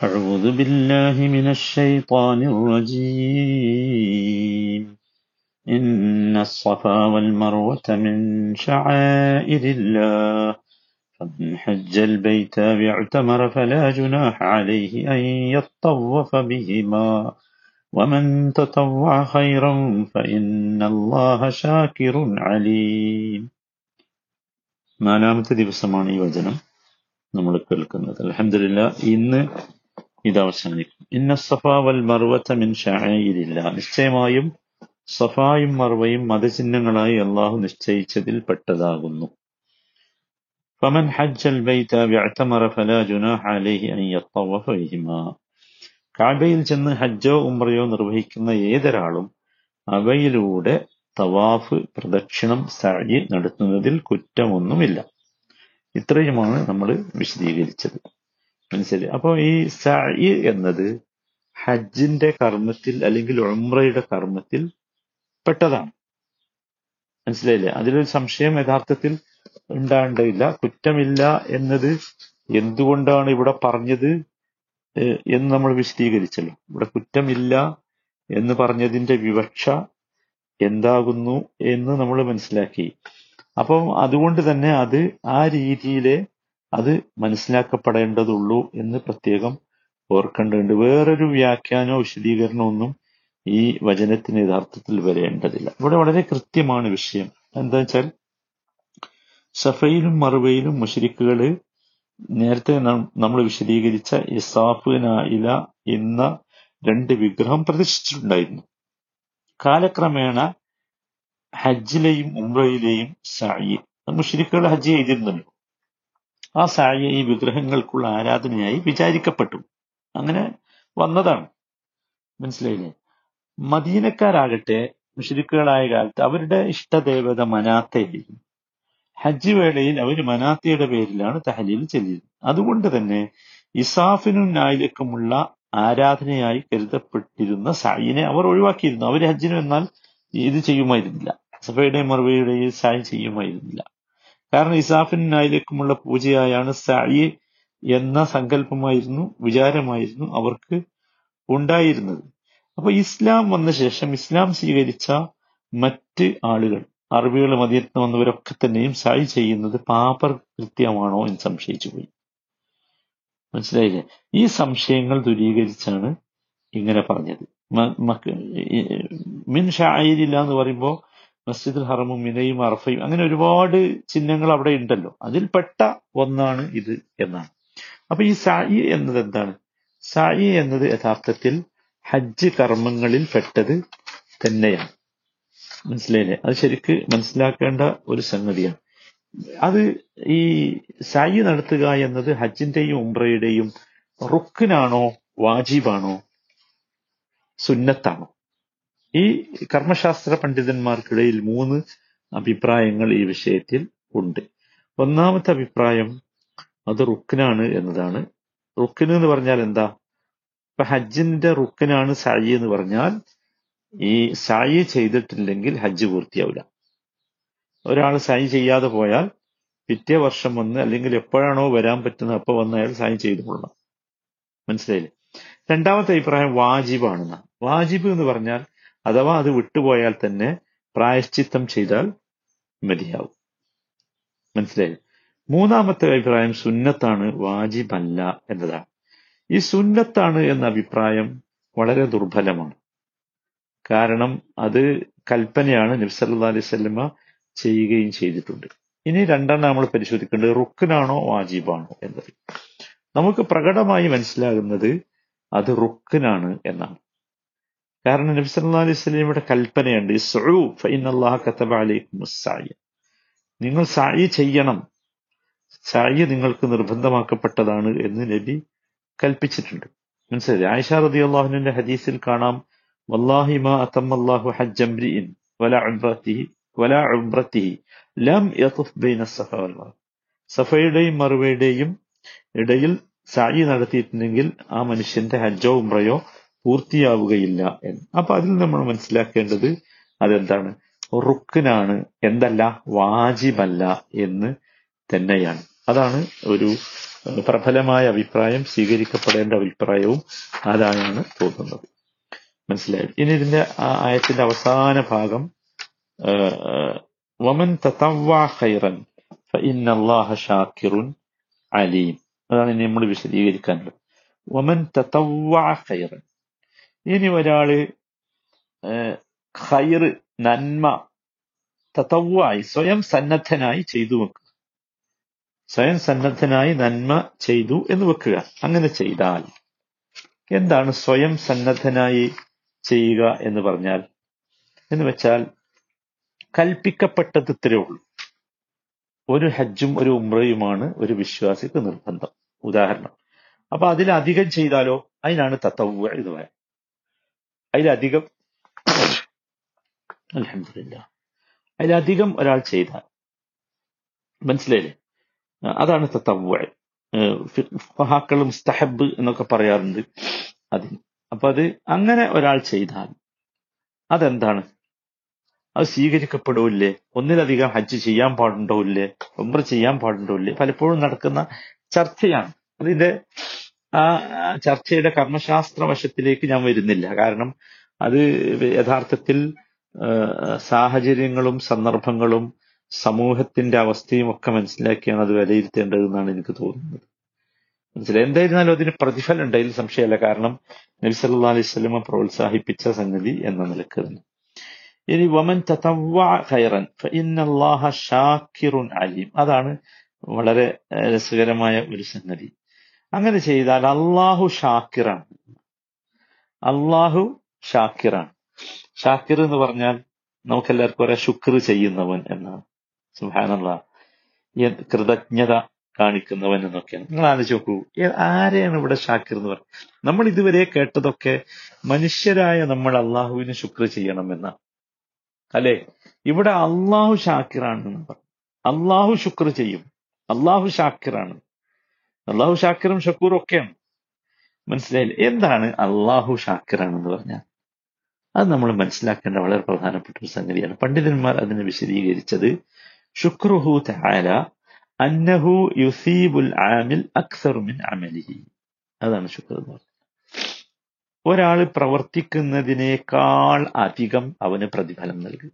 أعوذ بالله من الشيطان الرجيم إن الصفا والمروة من شعائر الله فمن حج البيت واعتمر فلا جناح عليه أن يطوف بهما ومن تطوع خيرا فإن الله شاكر عليم നാലാമത്തെ ദിവസമാണ് ഈ വചനം നമ്മൾ കേൾക്കുന്നത് അലഹമില്ല ഇന്ന് ഇത് അവസാനിക്കും ഇന്ന സഫ വൽ മർവത്ത മിൻ ഷായിരില്ല നിശ്ചയമായും സഫായും മർവയും മതചിഹ്നങ്ങളായി അള്ളാഹു നിശ്ചയിച്ചതിൽ പെട്ടതാകുന്നു فمن حج البيت واعتمر فلا جناح عليه أن يطوف بهما കാബയിൽ ചെന്ന് ഹജ്ജോ ഉംറയോ നിർവഹിക്കുന്ന ഏതൊരാളും അവയിലൂടെ തവാഫ് പ്രദക്ഷിണം സഅയ് നടത്തുന്നതിൽ കുറ്റമൊന്നുമില്ല ഇത്രയുമാണ് നമ്മൾ വിശദീകരിച്ചത് മനസ്സിലായി? അപ്പോൾ ഈ സഅയ് എന്നത് ഹജ്ജിന്റെ കർമ്മത്തിൽ അല്ലെങ്കിൽ ഉംറയുടെ കർമ്മത്തിൽ പെട്ടതാണ്. മനസ്സിലായില്ലേ? അതിലൊരു സംശയം യഥാർത്ഥത്തിൽ ഉണ്ടാകേണ്ടതില്ല. കുറ്റമില്ല എന്നത് എന്തുകൊണ്ടാണ് ഇവിടെ പറഞ്ഞത് എന്ന് നമ്മൾ വിശദീകരിച്ചല്ലോ. ഇവിടെ കുറ്റമില്ല എന്ന് പറഞ്ഞതിന്റെ വിവക്ഷ എന്താകുന്നു എന്ന് നമ്മൾ മനസ്സിലാക്കി. അപ്പം അതുകൊണ്ട് തന്നെ അത് ആ രീതിയിലെ അത് മനസ്സിലാക്കപ്പെടേണ്ടതുള്ളൂ എന്ന് പ്രത്യേകം ഓർക്കേണ്ടതുണ്ട്. വേറൊരു വ്യാഖ്യാനോ വിശദീകരണമോ ഒന്നും ഈ വചനത്തിന് യഥാർത്ഥത്തിൽ വരേണ്ടതില്ല. ഇവിടെ വളരെ കൃത്യമാണ് വിഷയം. എന്താ വെച്ചാൽ സഫയിലും മറുവയിലും മുഷരിക്കുകൾ നേരത്തെ നമ്മൾ വിശദീകരിച്ച ഇസാഫ് നായില എന്ന രണ്ട് വിഗ്രഹം പ്രതിഷ്ഠിച്ചിട്ടുണ്ടായിരുന്നു. കാലക്രമേണ ഹജ്ജിലെയും ഉംറയിലെയും സായി മുഷരിക്കുകൾ ഹജ്ജ് ചെയ്തിരുന്നല്ലോ ആ സായി ഈ വിഗ്രഹങ്ങൾക്കുള്ള ആരാധനയായി വിചാരിക്കപ്പെട്ടു. അങ്ങനെ വന്നതാണ്. മനസ്സിലായില്ലേ? മദീനക്കാരാകട്ടെ മുഷരിക്കുകളായ കാലത്ത് അവരുടെ ഇഷ്ടദേവത മനാത്തയായിരുന്നു ഹജ്ജ് വേളയിൽ അവർ മനാത്തയുടെ പേരിലാണ് തഹലീൽ ചെല്ലിയത്. അതുകൊണ്ട് തന്നെ ഇസാഫിനും നായിലക്കുമുള്ള ആരാധനയായി കരുതപ്പെട്ടിരുന്ന സായിനെ അവർ ഒഴിവാക്കിയിരുന്നു. അവർ ഹജ്ജിന് വന്നാൽ ഇത് ചെയ്യുമായിരുന്നില്ല. സഫയുടെയും മറുപടിയുടെയും സായി ചെയ്യുമായിരുന്നില്ല. കാരണം ഇസാഫിനായിലേക്കുമുള്ള പൂജയായാണ് സായി എന്ന സങ്കല്പമായിരുന്നു വിചാരമായിരുന്നു അവർക്ക് ഉണ്ടായിരുന്നത്. അപ്പൊ ഇസ്ലാം വന്ന ശേഷം ഇസ്ലാം സ്വീകരിച്ച മറ്റ് ആളുകൾ അറബികൾ മദീനത്ത് വന്നവരൊക്കെ തന്നെയും സായി ചെയ്യുന്നത് പാപർ കൃത്യമാണോ എന്ന് സംശയിച്ചു പോയി. മനസ്സിലായില്ലേ? ഈ സംശയങ്ങൾ ദുരീകരിച്ചാണ് ഇങ്ങനെ പറഞ്ഞത്. മിൻ ഷായിരില്ല എന്ന് പറയുമ്പോൾ മസ്ജിദുൽ ഹറമും മിനയും അറഫയും അങ്ങനെ ഒരുപാട് ചിഹ്നങ്ങൾ അവിടെ ഉണ്ടല്ലോ. അതിൽപ്പെട്ട ഒന്നാണ് ഇത് എന്നാണ്. അപ്പൊ ഈ സായി എന്നത് എന്താണ്? സായി എന്നത് യഥാർത്ഥത്തിൽ ഹജ്ജ് കർമ്മങ്ങളിൽ പെട്ടത് തന്നെയാണ്. മനസ്സിലായില്ലേ? അത് ശരിക്ക് മനസ്സിലാക്കേണ്ട ഒരു സംഗതിയാണ്. അത് ഈ സായി നടത്തുക എന്നത് ഹജ്ജിന്റെയും ഉംറയുടെയും റുക്കിനാണോ വാജിബാണോ സുന്നത്താണോ? ഈ കർമ്മശാസ്ത്ര പണ്ഡിതന്മാർക്കിടയിൽ മൂന്ന് അഭിപ്രായങ്ങൾ ഈ വിഷയത്തിൽ ഉണ്ട്. ഒന്നാമത്തെ അഭിപ്രായം അത് റുക്കിനാണ് എന്നതാണ്. റുക്കിന് എന്ന് പറഞ്ഞാൽ എന്താ? ഇപ്പൊ ഹജ്ജിന്റെ റുക്കിനാണ് സായി എന്ന് പറഞ്ഞാൽ ഈ സായി ചെയ്തിട്ടില്ലെങ്കിൽ ഹജ്ജ് പൂർത്തിയാവില്ല. ഒരാൾ സായി ചെയ്യാതെ പോയാൽ പിറ്റേ വർഷം വന്ന് അല്ലെങ്കിൽ എപ്പോഴാണോ വരാൻ പറ്റുന്നത് അപ്പൊ വന്ന് അയാൾ സായി ചെയ്തു കൊള്ളണം. മനസ്സിലായില്ലേ? രണ്ടാമത്തെ അഭിപ്രായം വാജിബാണെന്നാണ്. വാജിബ് എന്ന് പറഞ്ഞാൽ അഥവാ അത് വിട്ടുപോയാൽ തന്നെ പ്രായശ്ചിത്തം ചെയ്താൽ മതിയാവും. മനസ്സിലായി? മൂന്നാമത്തെ അഭിപ്രായം സുന്നത്താണ് വാജിബല്ല എന്നതാണ്. ഈ സുന്നത്താണ് എന്ന അഭിപ്രായം വളരെ ദുർബലമാണ്. കാരണം അത് കൽപ്പനയാണ് നബ്സല്ലാ അലൈഹി സ്വല്ലമ ചെയ്യുകയും ചെയ്തിട്ടുണ്ട്. ഇനി രണ്ടെണ്ണം നമ്മൾ പരിശോധിക്കേണ്ടത് റുക്കിനാണോ വാജിബാണോ എന്നത് നമുക്ക് പ്രകടമായി മനസ്സിലാകുന്നത് അത് റുക്കിനാണ് എന്നാണ്. കാരണം നബി സല്ലാ അലൈഹി സ്വലീമിയുടെ കൽപ്പനയുണ്ട്. നിങ്ങൾ സായി ചെയ്യണം. സായി നിങ്ങൾക്ക് നിർബന്ധമാക്കപ്പെട്ടതാണ് എന്ന് നബി കൽപ്പിച്ചിട്ടുണ്ട്. മനസ്സിലായി? ആയിഷ റതി അള്ളാഹുവിന്റെ ഹദീസിൽ കാണാം വല്ലാഹി മാ അംരിഇൻ വല ഉംറത്തിഹി വല ഉംറത്തിഹി ലം യതുഫ് ബൈന സഫ വൽ മർവ. സഫയുടെയും മറുവയുടെയും ഇടയിൽ സായി നടത്തിയിട്ടുണ്ടെങ്കിൽ ആ മനുഷ്യന്റെ ഹജ്ജോ ഉംറയോ പൂർത്തിയാവുകയില്ല എന്ന്. അപ്പൊ അതിൽ നമ്മൾ മനസ്സിലാക്കേണ്ടത് അതെന്താണ്? റുക്കിനാണ് എന്തല്ല വാജിബല്ല എന്ന് തന്നെയാണ്. അതാണ് ഒരു പ്രബലമായ അഭിപ്രായം സ്വീകരിക്കപ്പെടേണ്ട അഭിപ്രായവും അതായാണ് തോന്നുന്നത്. മനസ്സിലായി? ഇനി ഇതിന്റെ ആയത്തിന്റെ അവസാന ഭാഗം വമൻ ഖൈറൻ ഷാക്കിറുൻ അലീം. അതാണ് ഇനി നമ്മൾ വിശദീകരിക്കാനുള്ളത്. വമൻ ഖൈറൻ. ഇനി ഒരാൾ ഖൈർ നന്മ തത്വായി സ്വയം സന്നദ്ധനായി ചെയ്തു വെക്കുക. സ്വയം സന്നദ്ധനായി നന്മ ചെയ്തു എന്ന് വെക്കുക. അങ്ങനെ ചെയ്താൽ എന്താണ് സ്വയം സന്നദ്ധനായി ചെയ്യുക എന്ന് പറഞ്ഞാൽ? എന്ന് വെച്ചാൽ കൽപ്പിക്കപ്പെട്ടത് ഇത്രയേ ഉള്ളൂ. ഒരു ഹജ്ജും ഒരു ഉമ്രയുമാണ് ഒരു വിശ്വാസിക്ക് നിർബന്ധം. ഉദാഹരണം. അപ്പൊ അതിലധികം ചെയ്താലോ? അതിനാണ് തത്തവ എന്ന് പറയാം അതിലധികം അലഹമില്ല അതിലധികം ഒരാൾ ചെയ്താൽ. മനസ്സിലായില്ലേ? അതാണ് തത്തവ്വ ഫഹാക്കൾ മുസ്തഹബ് എന്നൊക്കെ പറയാറുണ്ട് അതിന് അപ്പൊ അത് അങ്ങനെ ഒരാൾ ചെയ്താൽ അതെന്താണ്? അത് സ്വീകരിക്കപ്പെടില്ലേ ഒന്നിലധികം ഹജ്ജ് ചെയ്യാൻ പാടുണ്ടോ ഇല്ലേ? ഉംറ ചെയ്യാൻ പാടുണ്ടോ ഇല്ലേ? പലപ്പോഴും നടക്കുന്ന ചർച്ചയാണ്. അതിന്റെ ആ ചർച്ചയുടെ കർമ്മശാസ്ത്ര വശത്തിലേക്ക് ഞാൻ വരുന്നില്ല. കാരണം അത് യഥാർത്ഥത്തിൽ സാഹചര്യങ്ങളും സന്ദർഭങ്ങളും സമൂഹത്തിന്റെ അവസ്ഥയും ഒക്കെ മനസ്സിലാക്കിയാണ് അത് വിലയിരുത്തേണ്ടതെന്നാണ് എനിക്ക് തോന്നുന്നത്. മനസ്സിലായി? എന്തായിരുന്നാലും അതിന് പ്രതിഫലം ഉണ്ടായി സംശയമല്ല. കാരണം നബി സല്ലാ അലൈഹി സ്വലമ പ്രോത്സാഹിപ്പിച്ച സംഗതി എന്ന നിലയ്ക്ക് തന്നെ. ഇനി വമൻ ഖൈറൻ അലീം. അതാണ് വളരെ രസകരമായ ഒരു സംഗതി. അങ്ങനെ ചെയ്താൽ അള്ളാഹു ഷാക്കിറാണ്. അള്ളാഹു ഷാക്കിറാണ്. ഷാക്കിർ എന്ന് പറഞ്ഞാൽ നമുക്കെല്ലാവർക്കും പറയാം ശുക്ർ ചെയ്യുന്നവൻ എന്നാണ്. സുഹാനുള്ള കൃതജ്ഞത കാണിക്കുന്നവൻ എന്നൊക്കെയാണ്. നിങ്ങൾ ആലോചിച്ച് നോക്കൂ ആരെയാണ് ഇവിടെ ഷാക്കിർ എന്ന് പറയുന്നത് നമ്മൾ ഇതുവരെ കേട്ടതൊക്കെ മനുഷ്യരായ നമ്മൾ അള്ളാഹുവിന് ശുക്ർ എന്ന അല്ലെ? ഇവിടെ അള്ളാഹു ഷാക്കിറാണെന്ന് പറഞ്ഞു. അള്ളാഹു ശുക്ർ ചെയ്യും. അള്ളാഹു ഷാക്കിറാണ്. അള്ളാഹു ഷാക്കിറും ഷക്കൂറും ഒക്കെയാണ്. മനസ്സിലായില്ലേ? എന്താണ് അള്ളാഹു ഷാക്കിറാണെന്ന് പറഞ്ഞാൽ? അത് നമ്മൾ മനസ്സിലാക്കേണ്ട വളരെ പ്രധാനപ്പെട്ട ഒരു സംഗതിയാണ്. പണ്ഡിതന്മാർ അതിനെ വിശദീകരിച്ചത് ഷുക്രുഹു തആല അന്നഹു യുസീബുൽ ആമിൽ അക്സറു മിൻ അമലിഹി. അതാണ് ശുക്ർ എന്ന് പറഞ്ഞത്. ഒരാൾ പ്രവർത്തിക്കുന്നതിനേക്കാൾ അധികം അവന് പ്രതിഫലം നൽകും.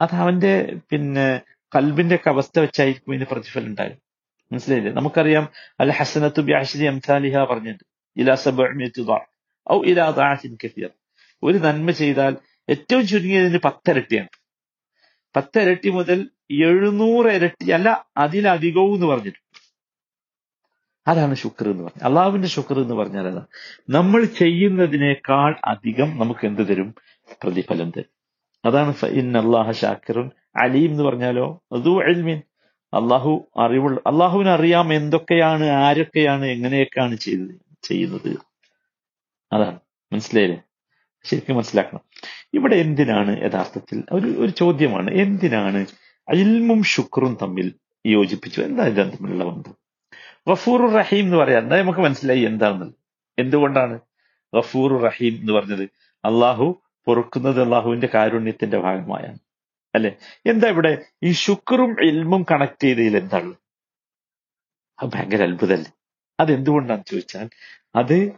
അത് അവന്റെ പിന്നെ കൽബിന്റെ ഒക്കെ അവസ്ഥ വെച്ചായിരിക്കും ഇതിന് പ്രതിഫലം ഉണ്ടാകും മനസ്സിലായില്ലേ? നമുക്കറിയാം അൽ ഹസനത്തു ബിഅശ്രി അംസാലിഹ പറഞ്ഞിട്ട് ഇലാ സബഅ്മിയത്തി ഔ ഇലാ ദഅഅത്തിൻ കസീർ. ഒരു നന്മ ചെയ്താൽ ഏറ്റവും ചുരുങ്ങിയതിന് പത്തരട്ടിയാണ്. പത്തരട്ടി മുതൽ എഴുന്നൂറ് ഇരട്ടി അല്ല അതിലധികവും എന്ന് പറഞ്ഞിട്ടുണ്ട്. അതാണ് ശുക്ർ എന്ന് പറഞ്ഞത് അള്ളാഹുവിന്റെ ശുക്ർ എന്ന് പറഞ്ഞാൽ അതാണ്. നമ്മൾ ചെയ്യുന്നതിനേക്കാൾ അധികം നമുക്ക് എന്ത് തരും? പ്രതിഫലം തരും. അതാണ് ഇൻ അള്ളാഹ അലീം എന്ന് പറഞ്ഞാലോ? അതു അൽമീൻ അള്ളാഹു അറിവുള്ള അള്ളാഹുവിന് അറിയാം എന്തൊക്കെയാണ് ആരൊക്കെയാണ് എങ്ങനെയൊക്കെയാണ് ചെയ്തത് ചെയ്യുന്നത്. അതാണ്. മനസ്സിലായില്ലേ? ശരിക്കും മനസ്സിലാക്കണം. ഇവിടെ എന്തിനാണ് യഥാർത്ഥത്തിൽ ഒരു ഒരു ചോദ്യമാണ്. എന്തിനാണ് അൽമും ശുക്രും തമ്മിൽ യോജിപ്പിച്ചു? എന്താ ഇത് തമ്മിലുള്ള ബന്ധം? ഗഫൂർ റഹീം എന്ന് പറയാം. എന്താ നമുക്ക് മനസ്സിലായി എന്താണെന്ന് എന്തുകൊണ്ടാണ് ഗഫൂർ റഹീം എന്ന് പറഞ്ഞത്? അള്ളാഹു പൊറുക്കുന്നത് അള്ളാഹുവിന്റെ കാരുണ്യത്തിന്റെ ഭാഗമായാണ്. അല്ലെ? എന്താ ഇവിടെ? ഈ ശുക്റും ഇൽമും കണക്ട് ചെയ്തതിൽ എന്താണ്? അത് ഭയങ്കര അത്ഭുതമല്ലേ? അതെന്തുകൊണ്ടാന്ന് ചോദിച്ചാൽ അത്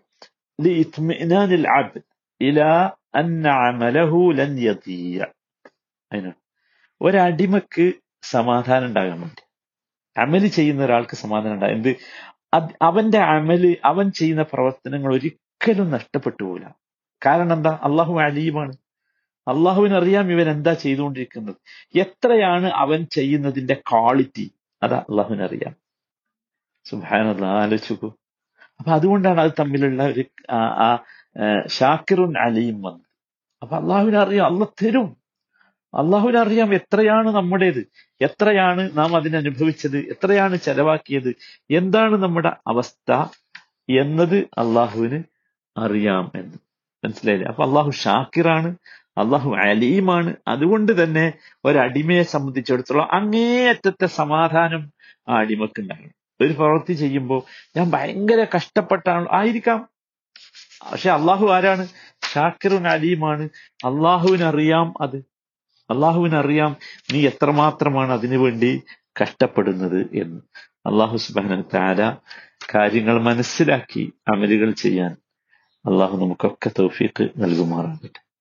ഒരടിമക്ക് സമാധാനം ഉണ്ടാകാൻ വേണ്ടി. അമൽ ചെയ്യുന്ന ഒരാൾക്ക് സമാധാനം ഉണ്ടാകും എന്ത്? അവന്റെ അമൽ അവൻ ചെയ്യുന്ന പ്രവർത്തനങ്ങൾ ഒരിക്കലും നഷ്ടപ്പെട്ടു പോല കാരണം എന്താ? അള്ളാഹു അലീമാണ്. അള്ളാഹുവിന് അറിയാം ഇവൻ എന്താ ചെയ്തുകൊണ്ടിരിക്കുന്നത്. എത്രയാണ് അവൻ ചെയ്യുന്നതിന്റെ ക്വാളിറ്റി അതാ അള്ളാഹുവിന് അറിയാം ആലോചിക്കൂ അപ്പൊ അതുകൊണ്ടാണ് അത് തമ്മിലുള്ള ഒരു ആ ഷാക്കിറുൻ അലിയും വന്നത്. അപ്പൊ അള്ളാഹുവിനെ അറിയാം അള്ള തരും. അള്ളാഹുവിനെ അറിയാം എത്രയാണ് നമ്മുടേത്. എത്രയാണ് നാം അതിനനുഭവിച്ചത്. എത്രയാണ് ചെലവാക്കിയത്. എന്താണ് നമ്മുടെ അവസ്ഥ എന്നത് അള്ളാഹുവിന് അറിയാം എന്ന്. മനസ്സിലായില്ലേ? അപ്പൊ അള്ളാഹു ഷാക്കിറാണ് അള്ളാഹു അലീമാണ്. അതുകൊണ്ട് തന്നെ ഒരടിമയെ സംബന്ധിച്ചിടത്തോളം അങ്ങേയറ്റത്തെ സമാധാനം ആ അടിമക്ക് ഉണ്ടാകണം ഒരു പ്രവൃത്തി ചെയ്യുമ്പോൾ ഞാൻ ഭയങ്കര കഷ്ടപ്പെട്ടാണ്. ആയിരിക്കാം. പക്ഷെ അള്ളാഹു ആരാണ്? ഷാക്കിറുൻ അലീമാണ്. അള്ളാഹുവിനറിയാം അത്. അള്ളാഹുവിനറിയാം നീ എത്രമാത്രമാണ് അതിനു വേണ്ടി കഷ്ടപ്പെടുന്നത് എന്ന്. അള്ളാഹു സുബാന താര കാര്യങ്ങൾ മനസ്സിലാക്കി അമലുകൾ ചെയ്യാൻ അള്ളാഹു നമുക്കൊക്കെ തൗഫീഖ് നൽകുമാറാകട്ടെ.